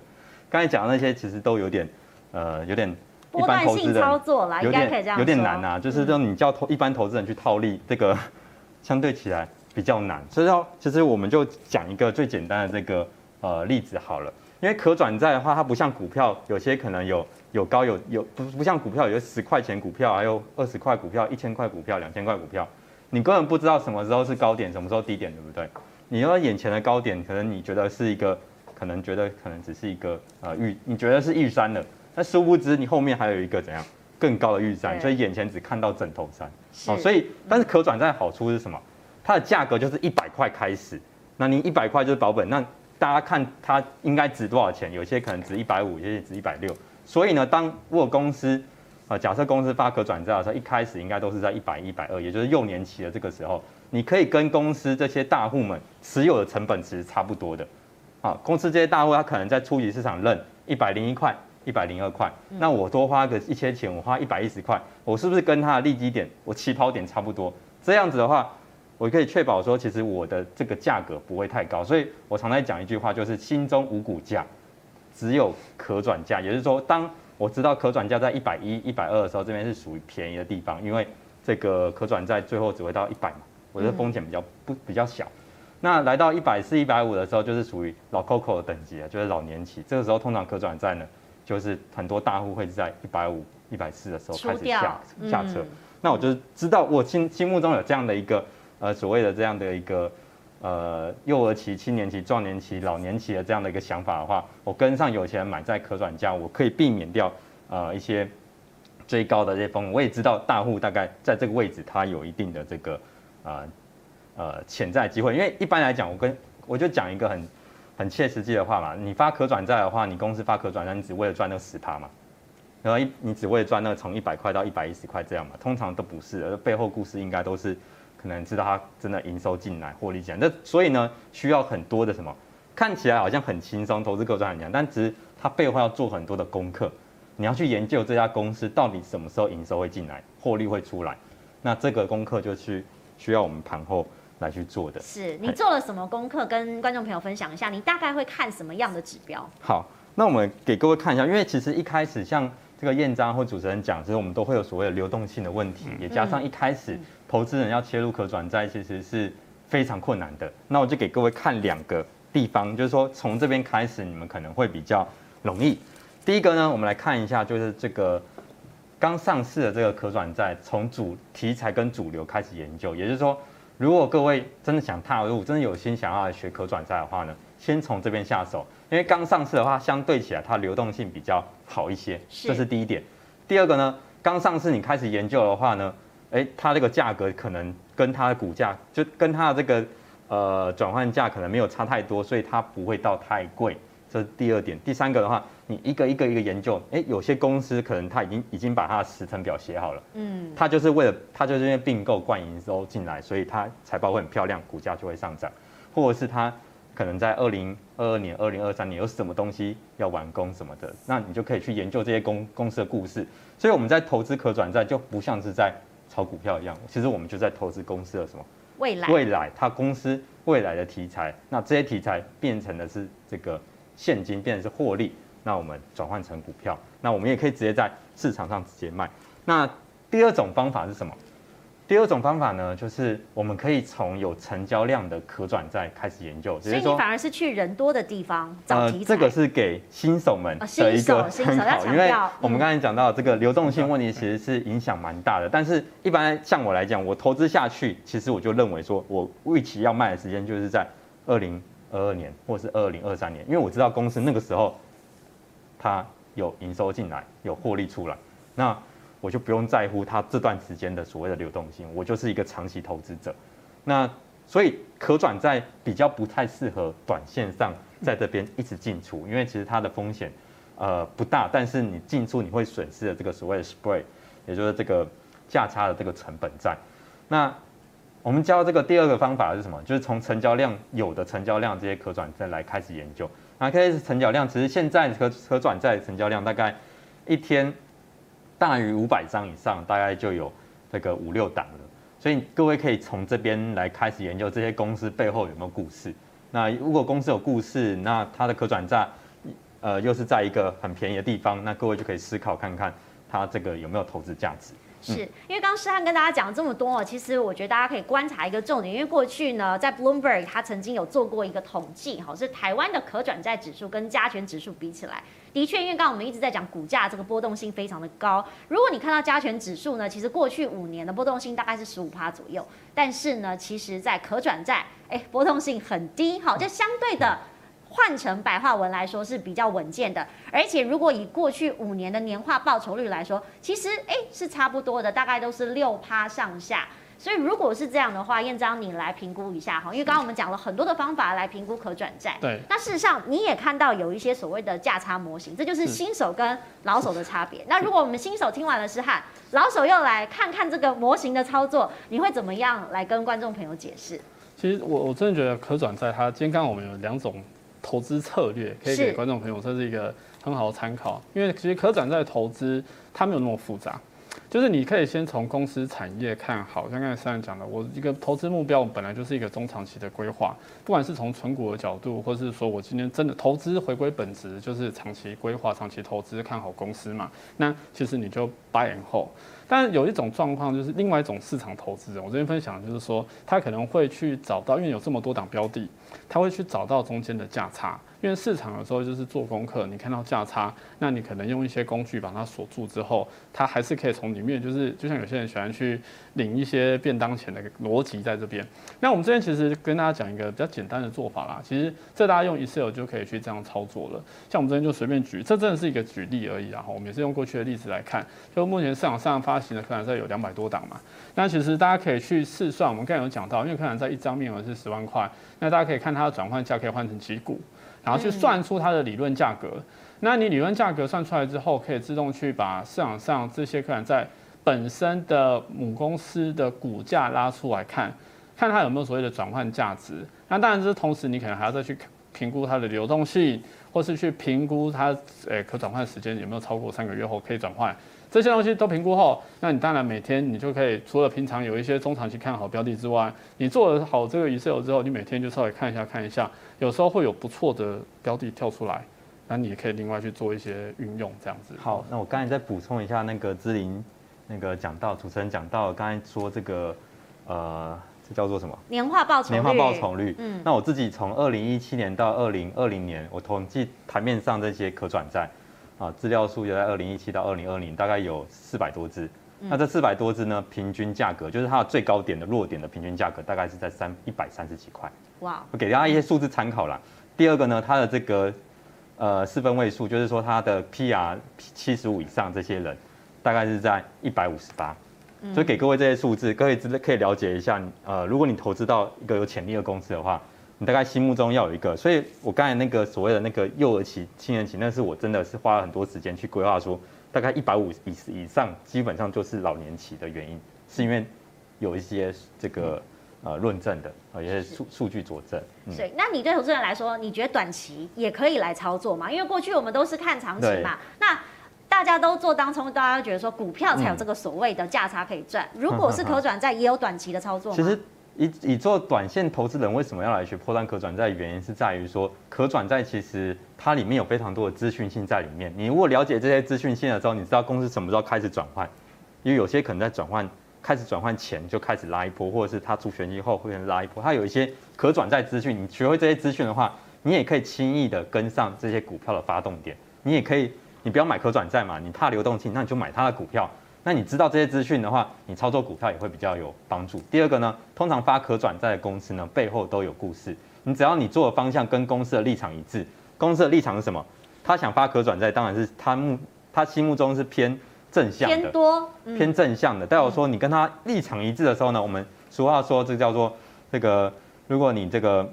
刚才讲的那些其实都有点，呃，有点一般投资人操作啦，有点有点难啊。就是说你叫投一般投资人去套利，这个 相对起来比较难。所以说，其实我们就讲一个最简单的这个呃例子好了。因为可转债的话，它不像股票，有些可能有有高有有不不像股票，有十块钱股票，还有二十块股票，一千块股票，两千块股票，你根本不知道什么时候是高点，什么时候低点，对不对？你要眼前的高点，可能你觉得是一个。可能觉得可能只是一个呃玉，你觉得是玉山的，但殊不知你后面还有一个怎样更高的玉山，所以眼前只看到枕头山。哦，所以但是可转债的好处是什么？它的价格就是一百块开始，那你一百块就是保本，那大家看它应该值多少钱？有些可能值一百五，有些值一百六。所以呢，当如果公司啊，假设公司发可转债的时候，一开始应该都是在一百一百二，也就是幼年期的这个时候，你可以跟公司这些大户们持有的成本其实差不多的。啊，公司这些大户他可能在初级市场认一百零一块，一百零二块，那我多花个一千钱，我花一百一十块，我是不是跟他的利基点，我起跑点差不多？这样子的话，我可以确保说，其实我的这个价格不会太高。所以我常在讲一句话，就是心中无股价，只有可转价。也就是说，当我知道可转价在一百一、一百二的时候，这边是属于便宜的地方，因为这个可转债最后只会到一百嘛，我的风险比较不比较小。那来到一百四、一百五的时候，就是属于老 Coco 的等级了，就是老年期。这个时候通常可转债呢，就是很多大户会在一百五、一百四的时候开始下下车。嗯、那我就知道我心心目中有这样的一个呃所谓的这样的一个呃幼儿期、青年期、壮年期、老年期的这样的一个想法的话，我跟上有钱人买在可转价，我可以避免掉呃一些最高的这些风险。我也知道大户大概在这个位置，它有一定的这个呃呃潜在机会。因为一般来讲，我跟我就讲一个很。很切实际的话嘛，你发可转债的话，你公司发可转债，你只为了赚那个十趴嘛，然后一你只为了赚那个从一百块到一百一十块这样嘛，通常都不是而，背后故事应该都是可能知道他真的营收进来获利进来，那所以呢，需要很多的什么，看起来好像很轻松，投资可转很强，但其实它背后要做很多的功课，你要去研究这家公司到底什么时候营收会进来，获利会出来，那这个功课就去需要我们盘后。来去做的，是你做了什么功课？跟观众朋友分享一下，你大概会看什么样的指标？好，那我们给各位看一下，因为其实一开始像这个燕章或主持人讲，其实我们都会有所谓的流动性的问题，也加上一开始投资人要切入可转债，其实是非常困难的。那我就给各位看两个地方，就是说从这边开始，你们可能会比较容易。第一个呢，我们来看一下，就是这个刚上市的这个可转债，从主题材跟主流开始研究，也就是说。如果各位真的想踏入，真的有心想要来学可转债的话呢，先从这边下手，因为刚上市的话，相对起来它流动性比较好一些，这是第一点。第二个呢，刚上市你开始研究的话呢，诶，它这个价格可能跟它的股价，就跟它的这个呃转换价可能没有差太多，所以它不会到太贵，这是第二点。第三个的话。你一个一个一个研究，哎，有些公司可能他已经已经把它的时程表写好了，嗯，他就是为了他就是因为并购灌营收进来，所以他财报会很漂亮，股价就会上涨，或者是他可能在二零二二年、二零二三年有什么东西要完工什么的，那你就可以去研究这些公公司的故事。所以我们在投资可转债就不像是在炒股票一样，其实我们就在投资公司的什么未来，未来它公司未来的题材，那这些题材变成的是这个现金，变成是获利。那我们转换成股票，那我们也可以直接在市场上直接卖。那第二种方法是什么？第二种方法呢，就是我们可以从有成交量的可转债开始研究。所以你反而是去人多的地方找题材。呃，这个是给新手们的一个参考，因为我们刚才讲到这个流动性问题，其实是影响蛮大的。但是，一般像我来讲，我投资下去，其实我就认为说，我预期要卖的时间就是在二零二二年或是二零二三年，因为我知道公司那个时候。它有营收进来，有获利出来，那我就不用在乎它这段时间的所谓的流动性，我就是一个长期投资者。那所以可转债比较不太适合短线上在这边一直进出，因为其实它的风险呃不大，但是你进出你会损失的这个所谓的 spread，也就是这个价差的这个成本在。那我们教这个第二个方法是什么？就是从成交量有的成交量这些可转债来开始研究。那 KS 成交量，其实现在可可转债成交量大概一天大于五百张以上，大概就有这个五六档了。所以各位可以从这边来开始研究这些公司背后有没有故事。那如果公司有故事，那它的可转债呃又是在一个很便宜的地方，那各位就可以思考看看它这个有没有投资价值。是因为刚刚诗翰跟大家讲了这么多哦，其实我觉得大家可以观察一个重点，因为过去呢，在 Bloomberg 他曾经有做过一个统计，哈，是台湾的可转债指数跟加权指数比起来，的确，因为刚刚我们一直在讲股价这个波动性非常的高。如果你看到加权指数呢，其实过去五年的波动性大概是十五趴左右，但是呢，其实在可转债，哎，波动性很低，好，就相对的。换成白话文来说是比较稳健的，而且如果以过去五年的年化报酬率来说，其实哎是差不多的，大概都是六趴上下。所以如果是这样的话，燕章你来评估一下哈，因为刚刚我们讲了很多的方法来评估可转债。对。那事实上你也看到有一些所谓的价差模型，这就是新手跟老手的差别。那如果我们新手听完了诗翰，老手又来看看这个模型的操作，你会怎么样来跟观众朋友解释？其实我我真的觉得可转债它，今天刚刚我们有两种。投资策略，可以给观众朋友，这是一个很好的参考。因为其实可转债投资它没有那么复杂。就是你可以先从公司产业看好，像刚才上讲的，我一个投资目标，我本来就是一个中长期的规划，不管是从存股的角度，或是说我今天真的投资回归本质，就是长期规划、长期投资，看好公司嘛，那其实你就 buy and hold。但有一种状况，就是另外一种市场投资人，我这边分享就是说，他可能会去找到，因为有这么多档标的，他会去找到中间的价差。因为市场有时候就是做功课，你看到价差，那你可能用一些工具把它锁住之后，它还是可以从里面，就是就像有些人喜欢去领一些便当钱的逻辑在这边。那我们这边其实跟大家讲一个比较简单的做法啦，其实这大家用 Excel 就可以去这样操作了。像我们这边就随便举，这真的是一个举例而已啊。我们也是用过去的例子来看，就目前市场上发行的可转债有两百多档嘛。那其实大家可以去试算，我们刚才有讲到，因为可转债一张面额是十万块，那大家可以看它的转换价可以换成几股。然后去算出它的理论价格，那你理论价格算出来之后，可以自动去把市场上这些客人在本身的母公司的股价拉出来看，看它有没有所谓的转换价值。那当然，这同时你可能还要再去评估它的流动性，或是去评估它诶可转换时间有没有超过三个月后可以转换。这些东西都评估后，那你当然每天你就可以除了平常有一些中长期看好标的之外，你做了好这个 Excel 之后，你每天就稍微看一下看一下，有时候会有不错的标的跳出来，那你也可以另外去做一些运用这样子。好，那我刚才再补充一下，那个芝林那个讲到主持人讲到刚才说这个呃，这叫做什么？年化报酬率。年化报酬率。嗯。那我自己从二零一七年到二零二零年，我统计台面上这些可转债。啊，资料数就在二零一七到二零二零，大概有四百多只。那这四百多只呢，平均价格就是它的最高点的落点的平均价格，大概是在三一百三十几块。哇！我给大家一些数字参考啦。第二个呢，它的这个呃四分位数，就是说它的 PR 七十五以上这些人，大概是在一百五十八。所以给各位这些数字，各位可以了解一下。呃，如果你投资到一个有潜力的公司的话。你大概心目中要有一个，所以我刚才那个所谓的那个幼儿期、青年期，那是我真的是花了很多时间去规划，说大概一百五以以上，基本上就是老年期的原因，是因为有一些这个呃论证的，有一些数数据佐证。嗯、所以，那你对投资人来说，你觉得短期也可以来操作吗？因为过去我们都是看长期嘛。那大家都做当冲，大家觉得说股票才有这个所谓的价差可以赚。如果是 可转债，也有短期的操作吗？其实。以以做短线投资人为什么要来学波段可转债？原因是在于说，可转债其实它里面有非常多的资讯性在里面。你如果了解这些资讯性的时候，你知道公司什么时候开始转换，因为有些可能在转换开始转换前就开始拉一波，或者是它除权益后会拉一波。它有一些可转债资讯，你学会这些资讯的话，你也可以轻易的跟上这些股票的发动点。你也可以，你不要买可转债嘛，你怕流动性，那你就买它的股票。那你知道这些资讯的话，你操作股票也会比较有帮助。第二个呢，通常发可转债的公司呢，背后都有故事。你只要你做的方向跟公司的立场一致，公司的立场是什么？他想发可转债，当然是他目他心目中是偏正向的，偏多，嗯、偏正向的。代表说你跟他立场一致的时候呢，我们俗话说这叫做这个，如果你这个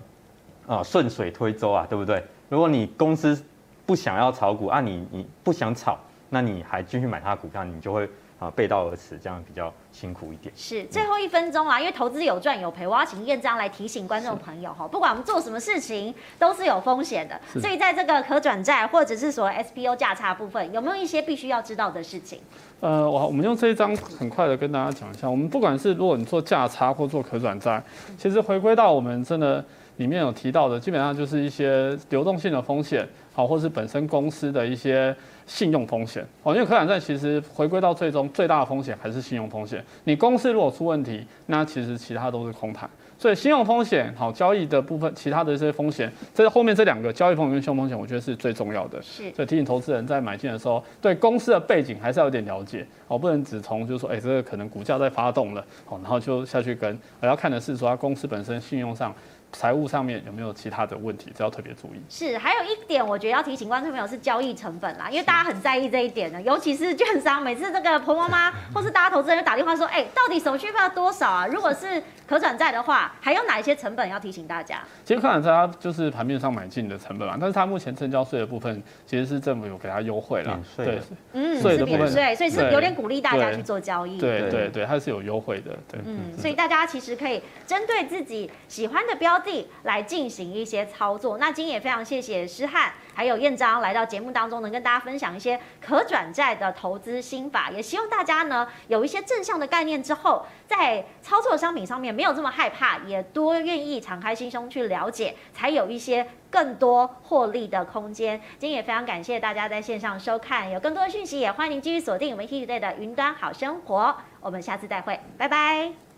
啊顺水推舟啊，对不对？如果你公司不想要炒股啊，你你不想炒，那你还继续买他的股票，你就会。啊，背道而驰，这样比较辛苦一点。是最后一分钟啦，因为投资有赚有赔，我要请燕章来提醒观众朋友哈，不管我们做什么事情都是有风险的，所以在这个可转债或者是说 SPO 价差部分，有没有一些必须要知道的事情？呃，我我们用这一张很快的跟大家讲一下，我们不管是如果你做价差或做可转债，其实回归到我们真的里面有提到的，基本上就是一些流动性的风险，好，或是本身公司的一些。信用风险哦，因为可转债其实回归到最终最大的风险还是信用风险。你公司如果出问题，那其实其他都是空谈。所以信用风险好，交易的部分，其他的这些风险，这后面这两个交易风险跟信用风险，我觉得是最重要的。是，所以提醒投资人在买进的时候，对公司的背景还是要有点了解哦，不能只从就是说，哎，这个可能股价在发动了哦，然后就下去跟，而要看的是说，它公司本身信用上。财务上面有没有其他的问题，这要特别注意。是，还有一点，我觉得要提醒观众朋友是交易成本啦，因为大家很在意这一点的，尤其是券商，每次这个婆婆妈或是大家投资人就打电话说，哎、欸，到底手续费要多少啊？如果是可转债的话，还有哪一些成本要提醒大家？其实可转债它就是盘面上买进的成本嘛，但是它目前证交税的部分其实是政府有给它优惠了，对，嗯，是免税，所以是有点鼓励大家去做交易。对对对，它是有优惠的，对。嗯，所以大家其实可以针对自己喜欢的标地来进行一些操作。那今天也非常谢谢诗翰还有燕章来到节目当中，能跟大家分享一些可转债的投资心法。也希望大家呢有一些正向的概念之后，在操作商品上面没有这么害怕，也多愿意敞开心胸去了解，才有一些更多获利的空间。今天也非常感谢大家在线上收看，有更多的讯息也欢迎您继续锁定我们 ETtoday 的云端好生活。我们下次再会，拜拜。